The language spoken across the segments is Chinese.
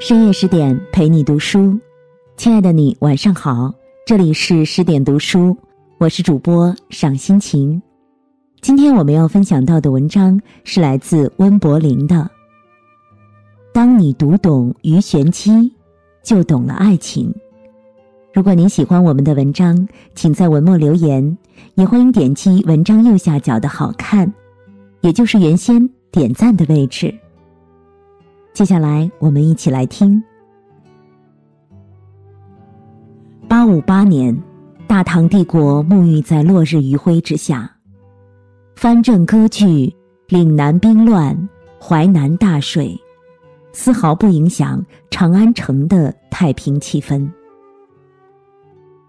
深夜十点陪你读书，亲爱的你晚上好，这里是十点读书，我是主播赏心情。今天我们要分享到的文章是来自温柏林的《当你读懂鱼玄机，就懂了爱情》。如果您喜欢我们的文章，请在文末留言，也欢迎点击文章右下角的好看，也就是原先点赞的位置。接下来，我们一起来听。八五八年，大唐帝国沐浴在落日余晖之下，藩镇割据，岭南兵乱，淮南大水，丝毫不影响长安城的太平气氛。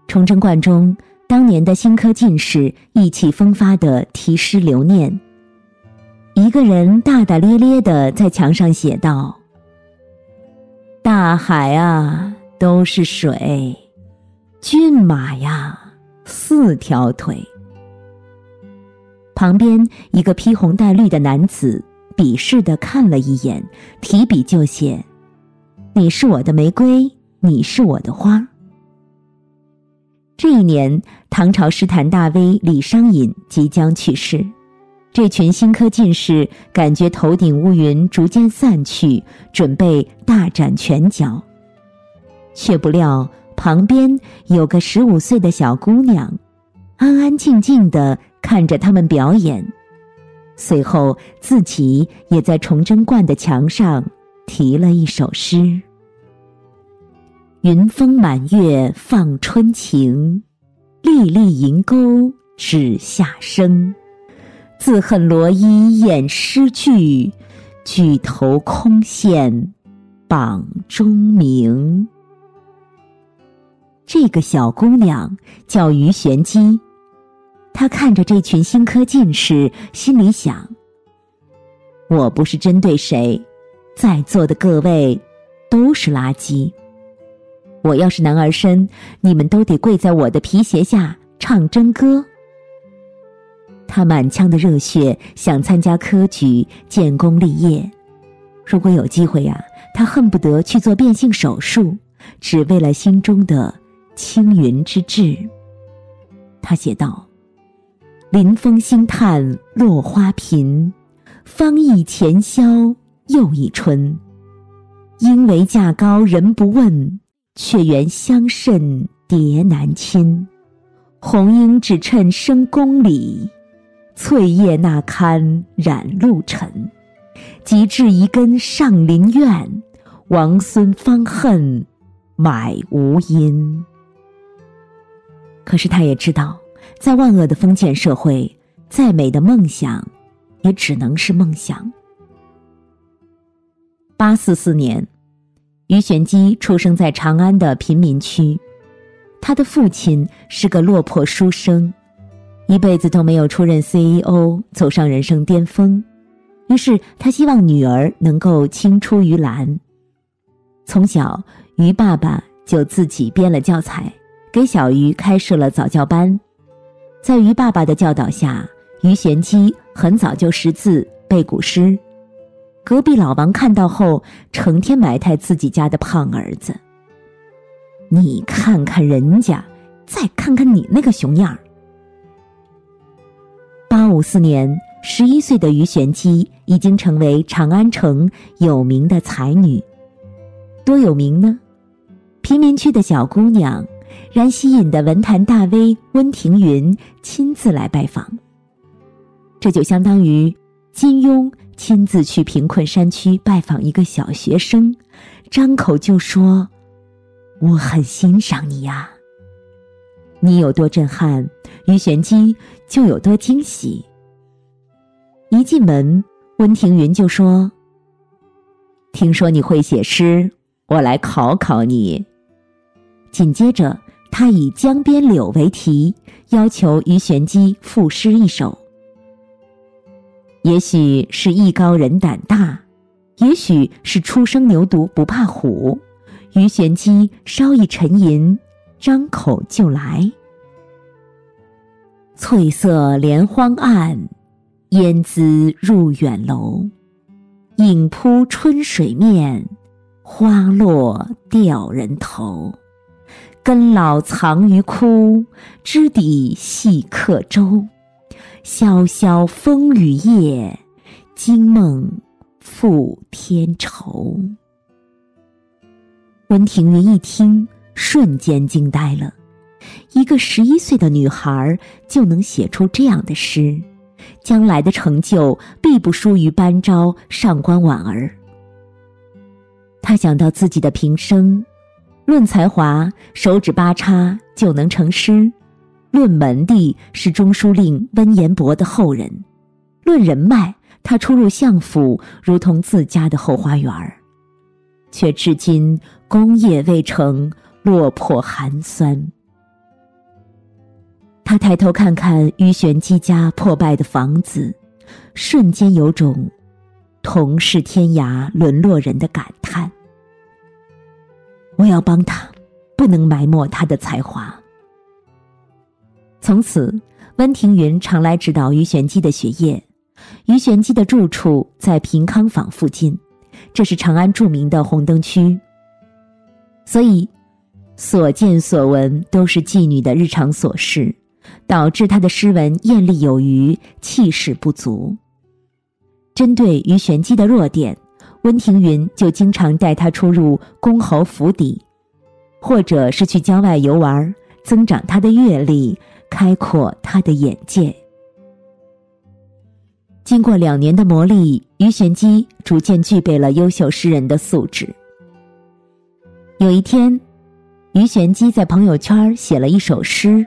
崇祯观中，当年的新科进士意气风发的题诗留念，一个人大大咧咧的在墙上写道。大海啊，都是水；骏马呀，四条腿。旁边一个披红戴绿的男子鄙视的看了一眼，提笔就写：“你是我的玫瑰，你是我的花。”这一年，唐朝诗坛大 V 李商隐即将去世。这群新科进士感觉头顶乌云逐渐散去，准备大展拳脚，却不料旁边有个十五岁的小姑娘，安安静静的看着他们表演，随后自己也在崇祯观的墙上题了一首诗：“云峰满月放春情，粒粒银钩指下生。”自恨罗衣掩诗句，举头空羡榜中名。这个小姑娘叫于玄机，她看着这群新科进士，心里想：我不是针对谁，在座的各位都是垃圾。我要是男儿身，你们都得跪在我的皮鞋下唱真歌。他满腔的热血，想参加科举，建功立业。如果有机会呀，他恨不得去做变性手术，只为了心中的青云之志。他写道：“临风兴叹落花频，方忆前宵又一春。因为价高人不问，却缘相甚蝶难亲。红缨只衬生宫里。”翠叶那堪染露尘，及至一根上林苑，王孙方恨买无因。可是他也知道，在万恶的封建社会，再美的梦想，也只能是梦想。八四四年，于玄机出生在长安的贫民区，他的父亲是个落魄书生。一辈子都没有出任 CEO，走上人生巅峰，于是他希望女儿能够青出于蓝。从小，于爸爸就自己编了教材，给小鱼开设了早教班。在于爸爸的教导下，于玄机很早就识字背古诗。隔壁老王看到后，成天埋汰自己家的胖儿子：“你看看人家，再看看你那个熊样儿。”四年，十一岁的于玄机已经成为长安城有名的才女。多有名呢？贫民区的小姑娘，然吸引的文坛大 V 温庭筠亲自来拜访。这就相当于金庸亲自去贫困山区拜访一个小学生，张口就说：“我很欣赏你呀。”你有多震撼，于玄机就有多惊喜。一进门，温庭筠就说：“听说你会写诗，我来考考你。”紧接着，他以江边柳为题，要求于玄机赋诗一首。也许是艺高人胆大，也许是初生牛犊不怕虎，于玄机稍一沉吟。张口就来，翠色连荒岸，烟姿入远楼。影铺春水面，花落掉人头。根老藏于枯，枝底系客舟。潇潇风雨夜，惊梦复添愁。温庭筠一听，瞬间惊呆了。一个十一岁的女孩就能写出这样的诗，将来的成就必不输于班昭、上官婉儿。他想到自己的平生，论才华，手指八叉就能成诗；论门第，是中书令温彦博的后人；论人脉，他出入相府如同自家的后花园儿，却至今功业未成，落魄寒酸。他抬头看看于玄机家破败的房子，瞬间有种同是天涯沦落人的感叹。我要帮他，不能埋没他的才华。从此，温庭筠常来指导于玄机的学业。于玄机的住处在平康坊附近，这是长安著名的红灯区，所以所见所闻都是妓女的日常琐事。导致他的诗文艳丽有余，气势不足。针对于玄机的弱点，温庭筠就经常带他出入公侯府邸，或者是去郊外游玩，增长他的阅历，开阔他的眼界。经过两年的磨砺，于玄机逐渐具备了优秀诗人的素质。有一天，于玄机在朋友圈写了一首诗。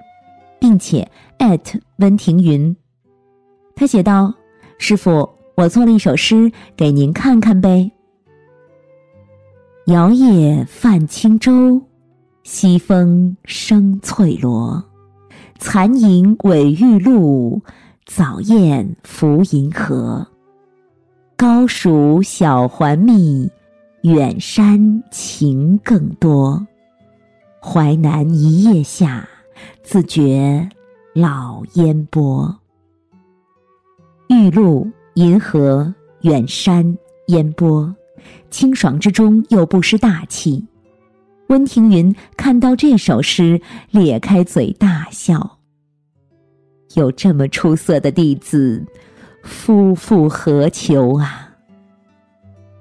并且艾特温庭筠，他写道：“师傅，我做了一首诗给您看看呗。摇曳泛轻舟，西风生翠萝。残影委玉露，早雁浮银河。高蜀小环密，远山情更多。淮南一夜下。”自觉老烟波，玉露、银河、远山、烟波，清爽之中又不失大气。温庭筠看到这首诗，咧开嘴大笑。有这么出色的弟子，夫复何求啊！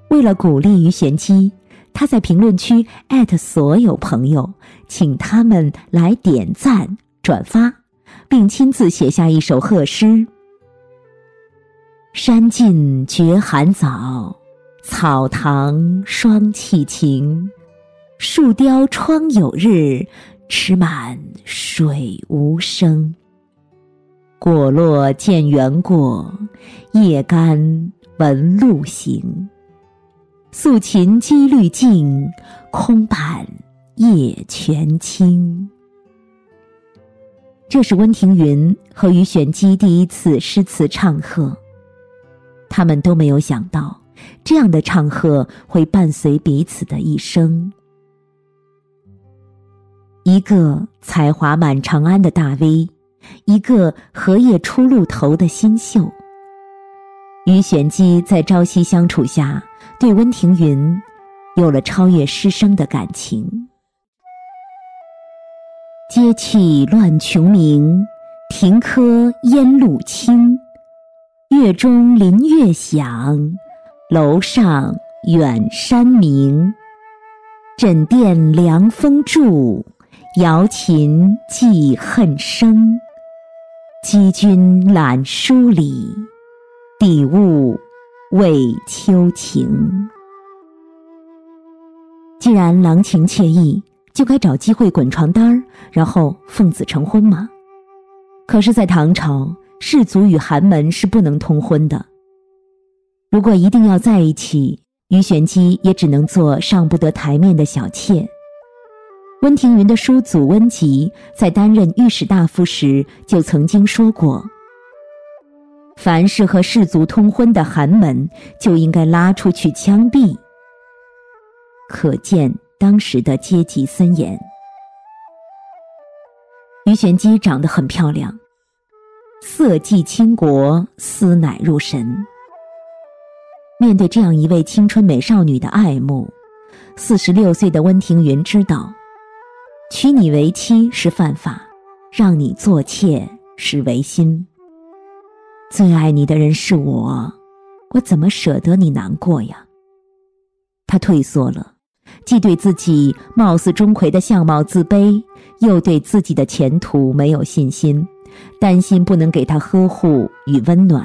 为了鼓励于玄机。他在评论区艾特所有朋友，请他们来点赞、转发，并亲自写下一首贺诗：“山尽觉寒早，草堂霜气晴。树雕窗有日，池满水无声。果落见缘过，叶干闻路行。”素琴机滤镜，空板夜全清。这是温庭筠和鱼玄机第一次诗词唱和，他们都没有想到，这样的唱和会伴随彼此的一生。一个才华满长安的大 V，一个荷叶出露头的新秀。于玄机在朝夕相处下。对温庭筠，有了超越师生的感情。阶气乱琼鸣，亭柯烟露清。月中林月响，楼上远山明。枕殿凉风住，瑶琴寄恨生。积君揽书里，底物。为秋情，既然郎情妾意，就该找机会滚床单，然后奉子成婚嘛？可是，在唐朝，士族与寒门是不能通婚的。如果一定要在一起，于玄机也只能做上不得台面的小妾。温庭筠的叔祖温吉在担任御史大夫时，就曾经说过。凡是和士族通婚的寒门，就应该拉出去枪毙。可见当时的阶级森严。于玄机长得很漂亮，色既倾国，思乃入神。面对这样一位青春美少女的爱慕，四十六岁的温庭筠知道，娶你为妻是犯法，让你做妾是违心。最爱你的人是我，我怎么舍得你难过呀？他退缩了，既对自己貌似钟馗的相貌自卑，又对自己的前途没有信心，担心不能给他呵护与温暖。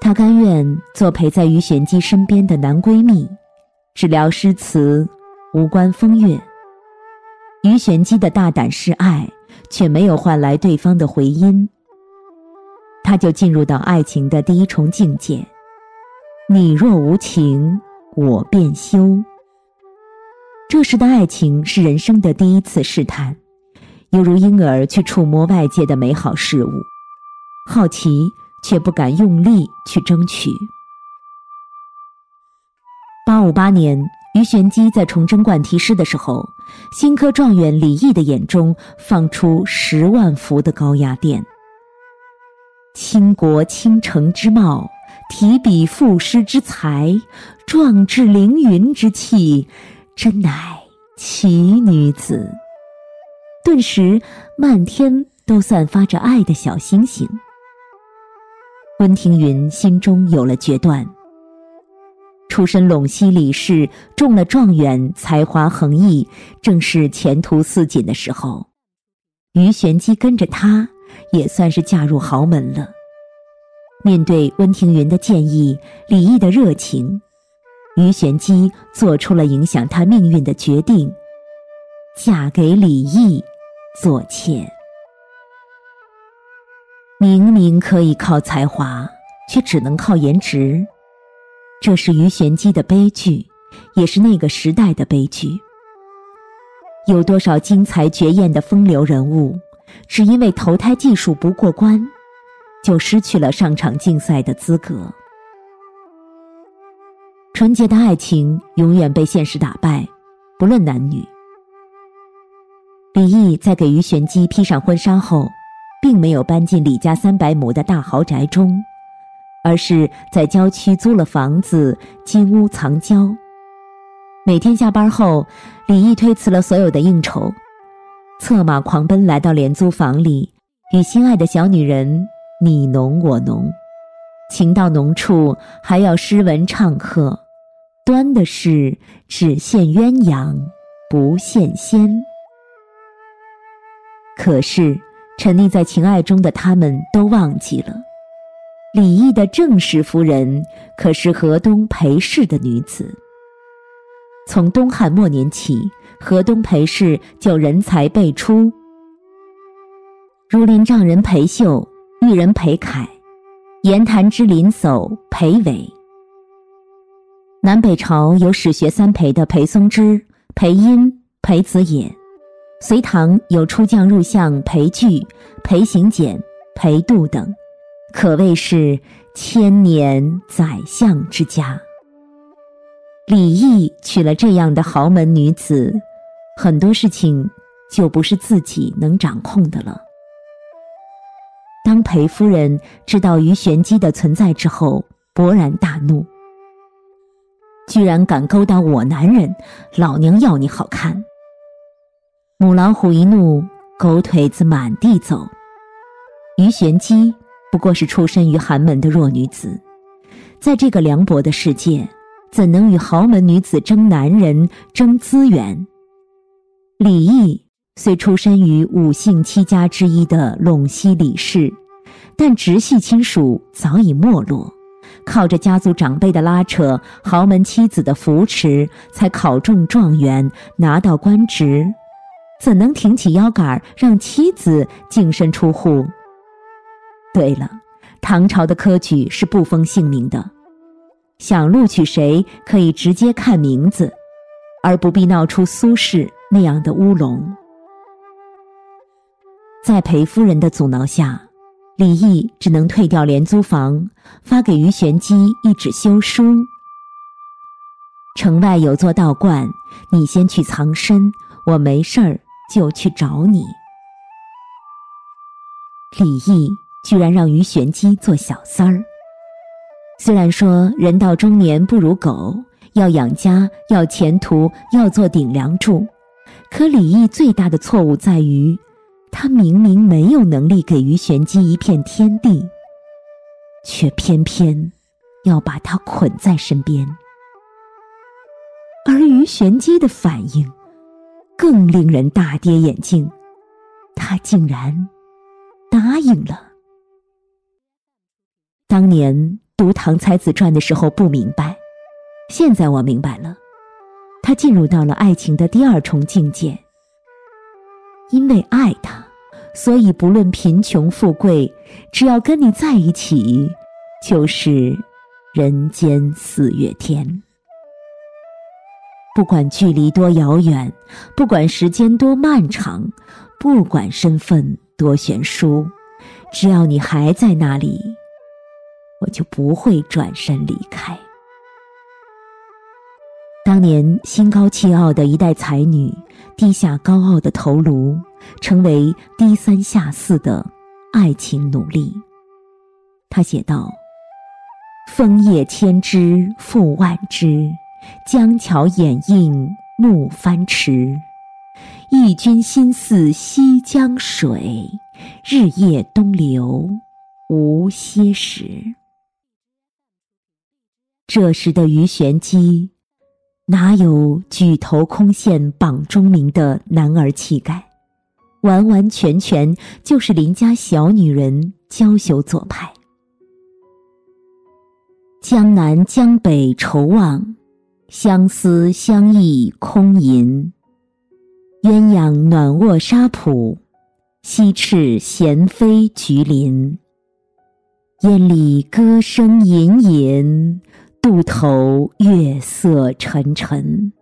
他甘愿做陪在于玄机身边的男闺蜜。只聊诗词，无关风月。于玄机的大胆示爱，却没有换来对方的回音。他就进入到爱情的第一重境界：你若无情，我便休。这时的爱情是人生的第一次试探，犹如婴儿去触摸外界的美好事物，好奇却不敢用力去争取。八五八年，于玄机在崇祯观题诗的时候，新科状元李益的眼中放出十万伏的高压电。倾国倾城之貌，提笔赋诗之才，壮志凌云之气，真乃奇女子。顿时，漫天都散发着爱的小星星。温庭筠心中有了决断。出身陇西李氏，中了状元，才华横溢，正是前途似锦的时候。鱼玄机跟着他，也算是嫁入豪门了。面对温庭筠的建议，李毅的热情，于玄机做出了影响他命运的决定，嫁给李毅做妾。明明可以靠才华，却只能靠颜值。这是于玄机的悲剧，也是那个时代的悲剧。有多少精彩绝艳的风流人物，只因为投胎技术不过关，就失去了上场竞赛的资格。纯洁的爱情永远被现实打败，不论男女。李毅在给于玄机披上婚纱后，并没有搬进李家三百亩的大豪宅中。而是在郊区租了房子，金屋藏娇。每天下班后，李毅推辞了所有的应酬，策马狂奔来到廉租房里，与心爱的小女人你侬我侬，情到浓处还要诗文唱和，端的是只羡鸳鸯不羡仙。可是，沉溺在情爱中的他们都忘记了。李毅的正室夫人可是河东裴氏的女子。从东汉末年起，河东裴氏就人才辈出，如林丈人裴秀、玉人裴凯、言谈之林叟裴伟。南北朝有史学三裴的裴松之、裴殷、裴子野，隋唐有出将入相裴矩、裴行俭、裴度等。可谓是千年宰相之家。李毅娶了这样的豪门女子，很多事情就不是自己能掌控的了。当裴夫人知道于玄机的存在之后，勃然大怒：“居然敢勾搭我男人，老娘要你好看！”母老虎一怒，狗腿子满地走。于玄机。不过是出身于寒门的弱女子，在这个凉薄的世界，怎能与豪门女子争男人、争资源？李毅虽出身于五姓七家之一的陇西李氏，但直系亲属早已没落，靠着家族长辈的拉扯、豪门妻子的扶持，才考中状元，拿到官职，怎能挺起腰杆让妻子净身出户？对了，唐朝的科举是不封姓名的，想录取谁可以直接看名字，而不必闹出苏轼那样的乌龙。在裴夫人的阻挠下，李毅只能退掉廉租房，发给于玄机一纸休书：城外有座道观，你先去藏身，我没事儿就去找你。李毅。居然让于玄机做小三儿。虽然说人到中年不如狗，要养家，要前途，要做顶梁柱。可李毅最大的错误在于，他明明没有能力给鱼玄机一片天地，却偏偏要把他捆在身边。而于玄机的反应，更令人大跌眼镜，他竟然答应了。当年读《唐才子传》的时候不明白，现在我明白了，进入到了爱情的第二重境界。因为爱他，所以不论贫穷富贵，只要跟你在一起，就是人间四月天。不管距离多遥远，不管时间多漫长，不管身份多悬殊，只要你还在那里，我就不会转身离开。当年心高气傲的一代才女，低下高傲的头颅，成为低三下四的爱情奴隶。她写道：“枫叶千枝复万枝。”江桥掩映暮帆迟，忆君心似西江水，日夜东流无歇时。这时的鱼玄机，哪有举头空羡榜中名的男儿气概？完完全全就是邻家小女人娇羞做派。江南江北愁望。相思相忆空吟，鸳鸯暖卧沙浦，西翅闲飞菊林。烟里歌声隐隐，渡头月色沉沉。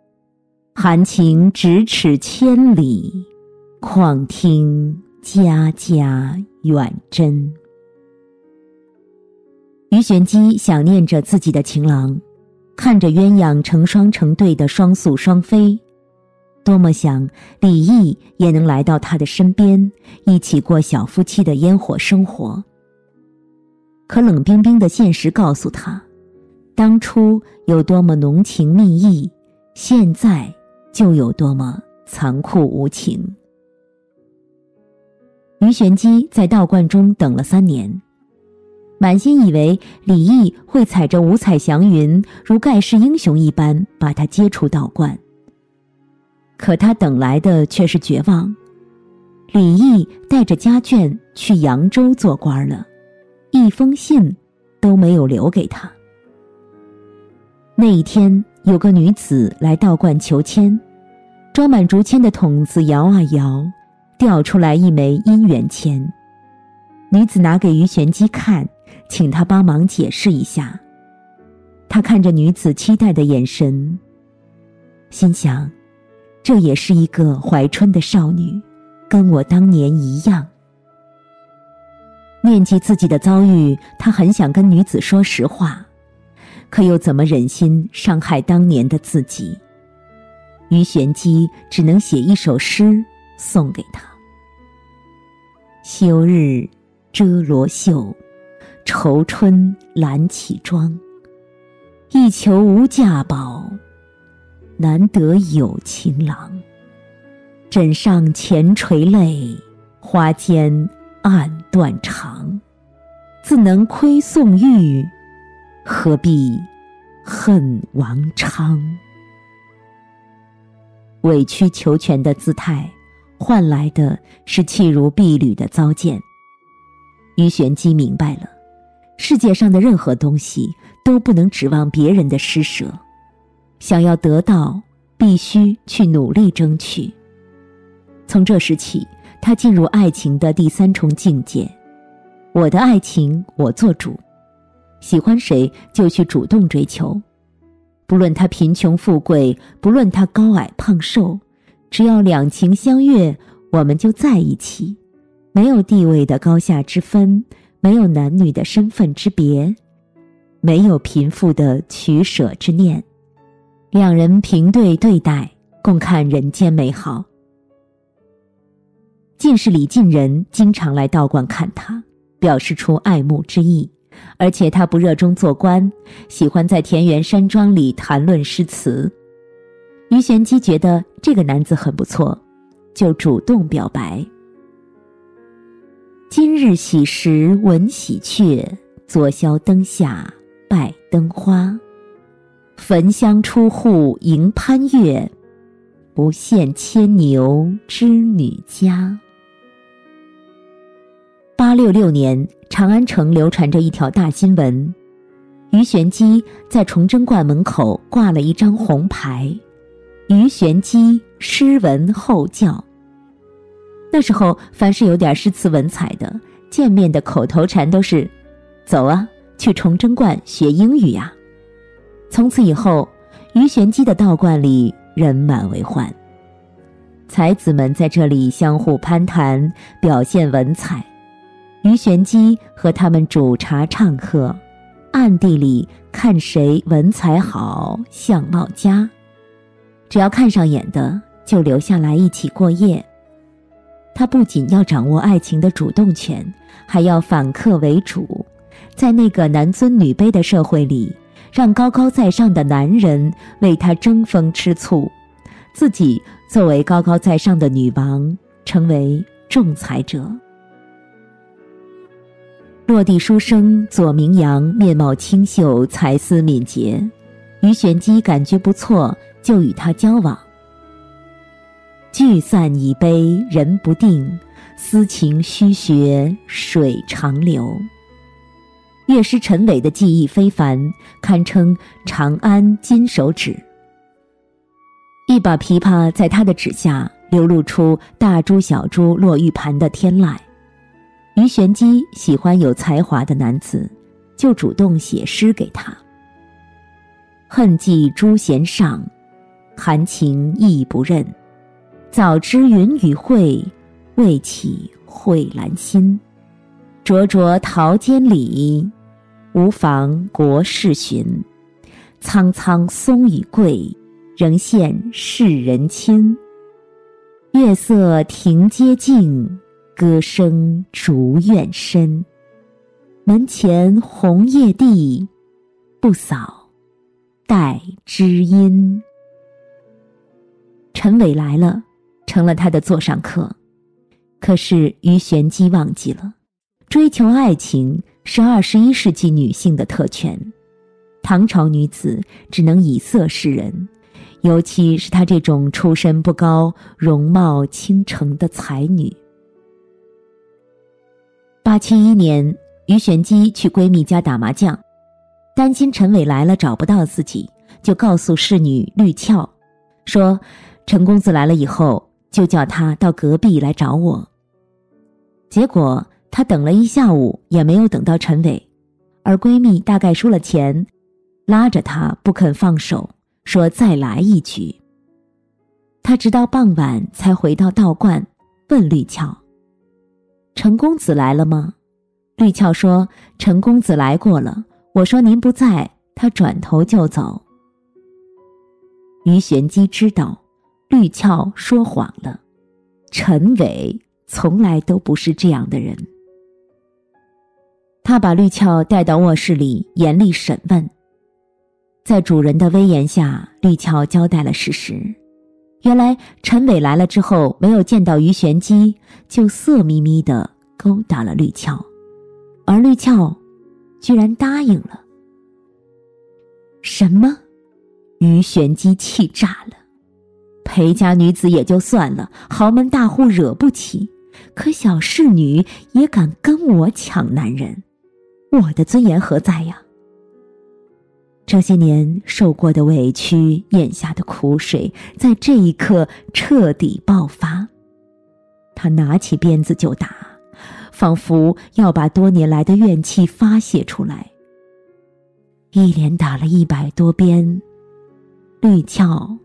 含情咫尺千里，况听家家远真。于玄机想念着自己的情郎。看着鸳鸯成双成对的双宿双飞，多么想李毅也能来到他的身边，一起过小夫妻的烟火生活。可冷冰冰的现实告诉他，当初有多么浓情蜜意，现在就有多么残酷无情。于玄机在道观中等了三年。满心以为李毅会踩着五彩祥云，如盖世英雄一般把他接出道观。可他等来的却是绝望。李毅带着家眷去扬州做官了，一封信都没有留给他。那一天，有个女子来道观求签，装满竹签的筒子摇啊摇，掉出来一枚姻缘签。女子拿给于玄机看。请他帮忙解释一下。他看着女子期待的眼神，心想：这也是一个怀春的少女，跟我当年一样。念及自己的遭遇，他很想跟女子说实话，可又怎么忍心伤害当年的自己？于玄机只能写一首诗送给他：休日遮罗袖。愁春懒起妆，一求无价宝，难得有情郎。枕上前垂泪，花间暗断肠。自能窥宋玉，何必恨王昌？委曲求全的姿态，换来的是弃如敝履的糟践。于玄机明白了。世界上的任何东西都不能指望别人的施舍，想要得到，必须去努力争取。从这时起，他进入爱情的第三重境界：我的爱情我做主，喜欢谁就去主动追求，不论他贫穷富贵，不论他高矮胖瘦，只要两情相悦，我们就在一起，没有地位的高下之分。没有男女的身份之别，没有贫富的取舍之念，两人平对对待，共看人间美好。进士李进仁经常来道观看他，表示出爱慕之意，而且他不热衷做官，喜欢在田园山庄里谈论诗词。于玄机觉得这个男子很不错，就主动表白：“今日喜时闻喜鹊，昨宵灯下拜灯花。焚香出户迎攀月，不羡牵牛织女家。”八六六年，长安城流传着一条大新闻：于玄机在崇祯观门口挂了一张红牌，“于玄机诗文后教。”那时候，凡是有点诗词文采的，见面的口头禅都是：“走啊，去崇祯观学英语呀！”从此以后，于玄机的道观里人满为患，才子们在这里相互攀谈，表现文采。于玄机和他们煮茶唱和，暗地里看谁文采好、相貌佳，只要看上眼的就留下来一起过夜。他不仅要掌握爱情的主动权，还要反客为主，在那个男尊女卑的社会里，让高高在上的男人为他争风吃醋，自己作为高高在上的女王，成为仲裁者。落地书生左明阳面貌清秀，才思敏捷，于玄机感觉不错，就与他交往。聚散已悲人不定，思情须学水长流。乐师陈伟的技艺非凡，堪称长安金手指。一把琵琶在他的指下，流露出大珠小珠落玉盘的天籁。于玄机喜欢有才华的男子，就主动写诗给他。恨寄朱弦上，含情意不认。早知云雨会，未起蕙兰心。灼灼桃间里，无妨国事寻。苍苍松与桂，仍羡世人亲。月色庭阶静。歌声竹院深，门前红叶地，不扫待知音。陈伟来了，成了他的座上客。可是于玄机忘记了，追求爱情是二十一世纪女性的特权，唐朝女子只能以色示人，尤其是她这种出身不高、容貌倾城的才女。八七一年，于玄机去闺蜜家打麻将，担心陈伟来了找不到自己，就告诉侍女绿俏，说：“陈公子来了以后，就叫他到隔壁来找我。”结果她等了一下午也没有等到陈伟，而闺蜜大概输了钱，拉着她不肯放手，说再来一局。她直到傍晚才回到道观，问绿俏。陈公子来了吗？绿俏说：“陈公子来过了。”我说：“您不在。”他转头就走。于玄机知道，绿俏说谎了。陈伟从来都不是这样的人。他把绿俏带到卧室里，严厉审问。在主人的威严下，绿俏交代了事实。原来陈伟来了之后，没有见到于玄机，就色眯眯的勾搭了绿俏，而绿俏居然答应了。什么？于玄机气炸了。裴家女子也就算了，豪门大户惹不起，可小侍女也敢跟我抢男人，我的尊严何在呀？这些年受过的委屈，咽下的苦水，在这一刻彻底爆发。他拿起鞭子就打，仿佛要把多年来的怨气发泄出来。一连打了一百多鞭，绿俏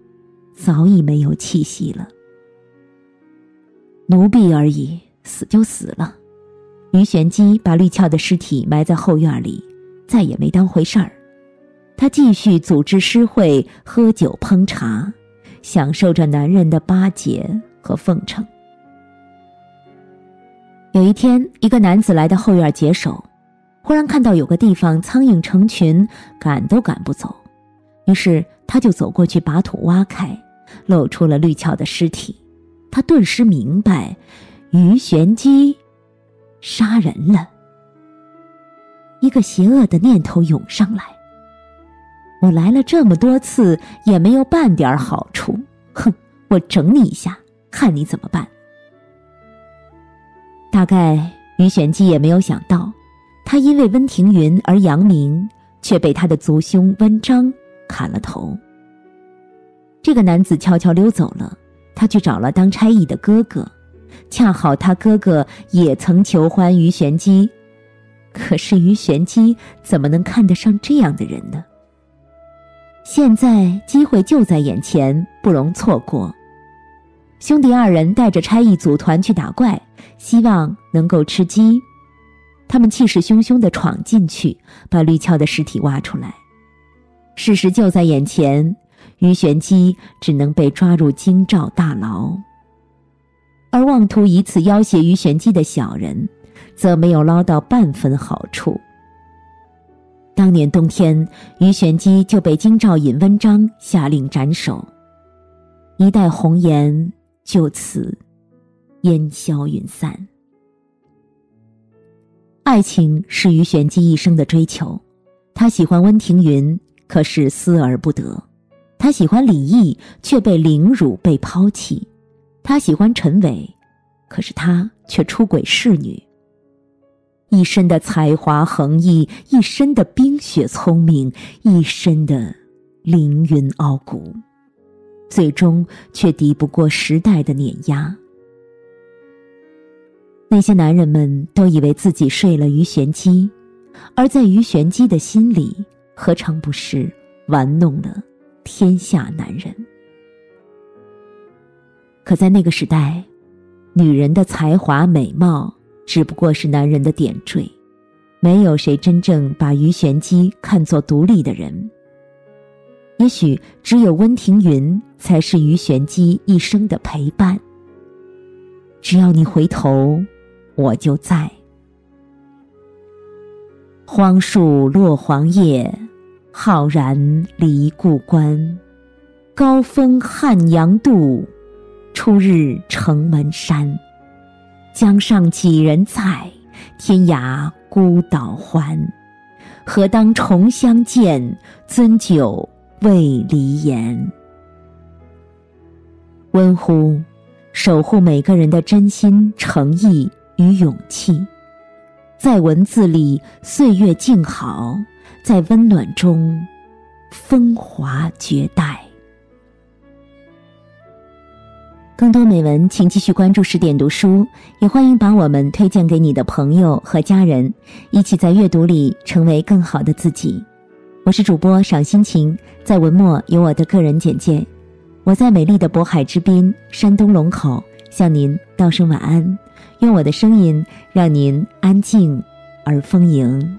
早已没有气息了。奴婢而已，死就死了。于玄机把绿俏的尸体埋在后院里，再也没当回事儿。他继续组织诗会，喝酒烹茶，享受着男人的巴结和奉承。有一天，一个男子来到后院解手，忽然看到有个地方苍蝇成群，赶都赶不走，于是他就走过去把土挖开，露出了绿鞘的尸体。他顿时明白，于玄机杀人了。一个邪恶的念头涌上来：我来了这么多次，也没有半点好处。哼，我整你一下，看你怎么办。大概于玄机也没有想到。他因为温庭筠而扬名，却被他的族兄温章砍了头。这个男子悄悄溜走了，他去找了当差役的哥哥，恰好他哥哥也曾求欢于玄机，可是于玄机怎么能看得上这样的人呢？现在机会就在眼前，不容错过。兄弟二人带着差役组团去打怪，希望能够吃鸡。他们气势汹汹地闯进去，把绿俏的尸体挖出来。事实就在眼前，于玄机只能被抓入京兆大牢。而妄图以此要挟于玄机的小人，则没有捞到半分好处。当年冬天，于玄机就被京兆尹温章下令斩首，一代红颜就此烟消云散。爱情是于玄机一生的追求，他喜欢温庭筠，可是思而不得；他喜欢李毅，却被凌辱、被抛弃；他喜欢陈伟，可是他却出轨侍女。一身的才华横溢，一身的冰雪聪明，一身的凌云傲骨，最终却敌不过时代的碾压。那些男人们都以为自己睡了于玄机，而在于玄机的心里，何尝不是玩弄了天下男人？可在那个时代，女人的才华美貌只不过是男人的点缀，没有谁真正把鱼玄机看作独立的人。也许只有温庭筠才是于玄机一生的陪伴。只要你回头。我就在。荒树落黄叶，浩然离故关。高风汉阳渡，初日城门山。江上几人在？天涯孤岛还。何当重相见？樽酒未离言。温乎，守护每个人的真心诚意。与勇气，在文字里岁月静好，在温暖中风华绝代。更多美文，请继续关注十点读书，也欢迎把我们推荐给你的朋友和家人，一起在阅读里成为更好的自己。我是主播赏心情，在文末有我的个人简介。我在美丽的渤海之滨，山东龙口，向您道声晚安。用我的声音，让您安静而丰盈。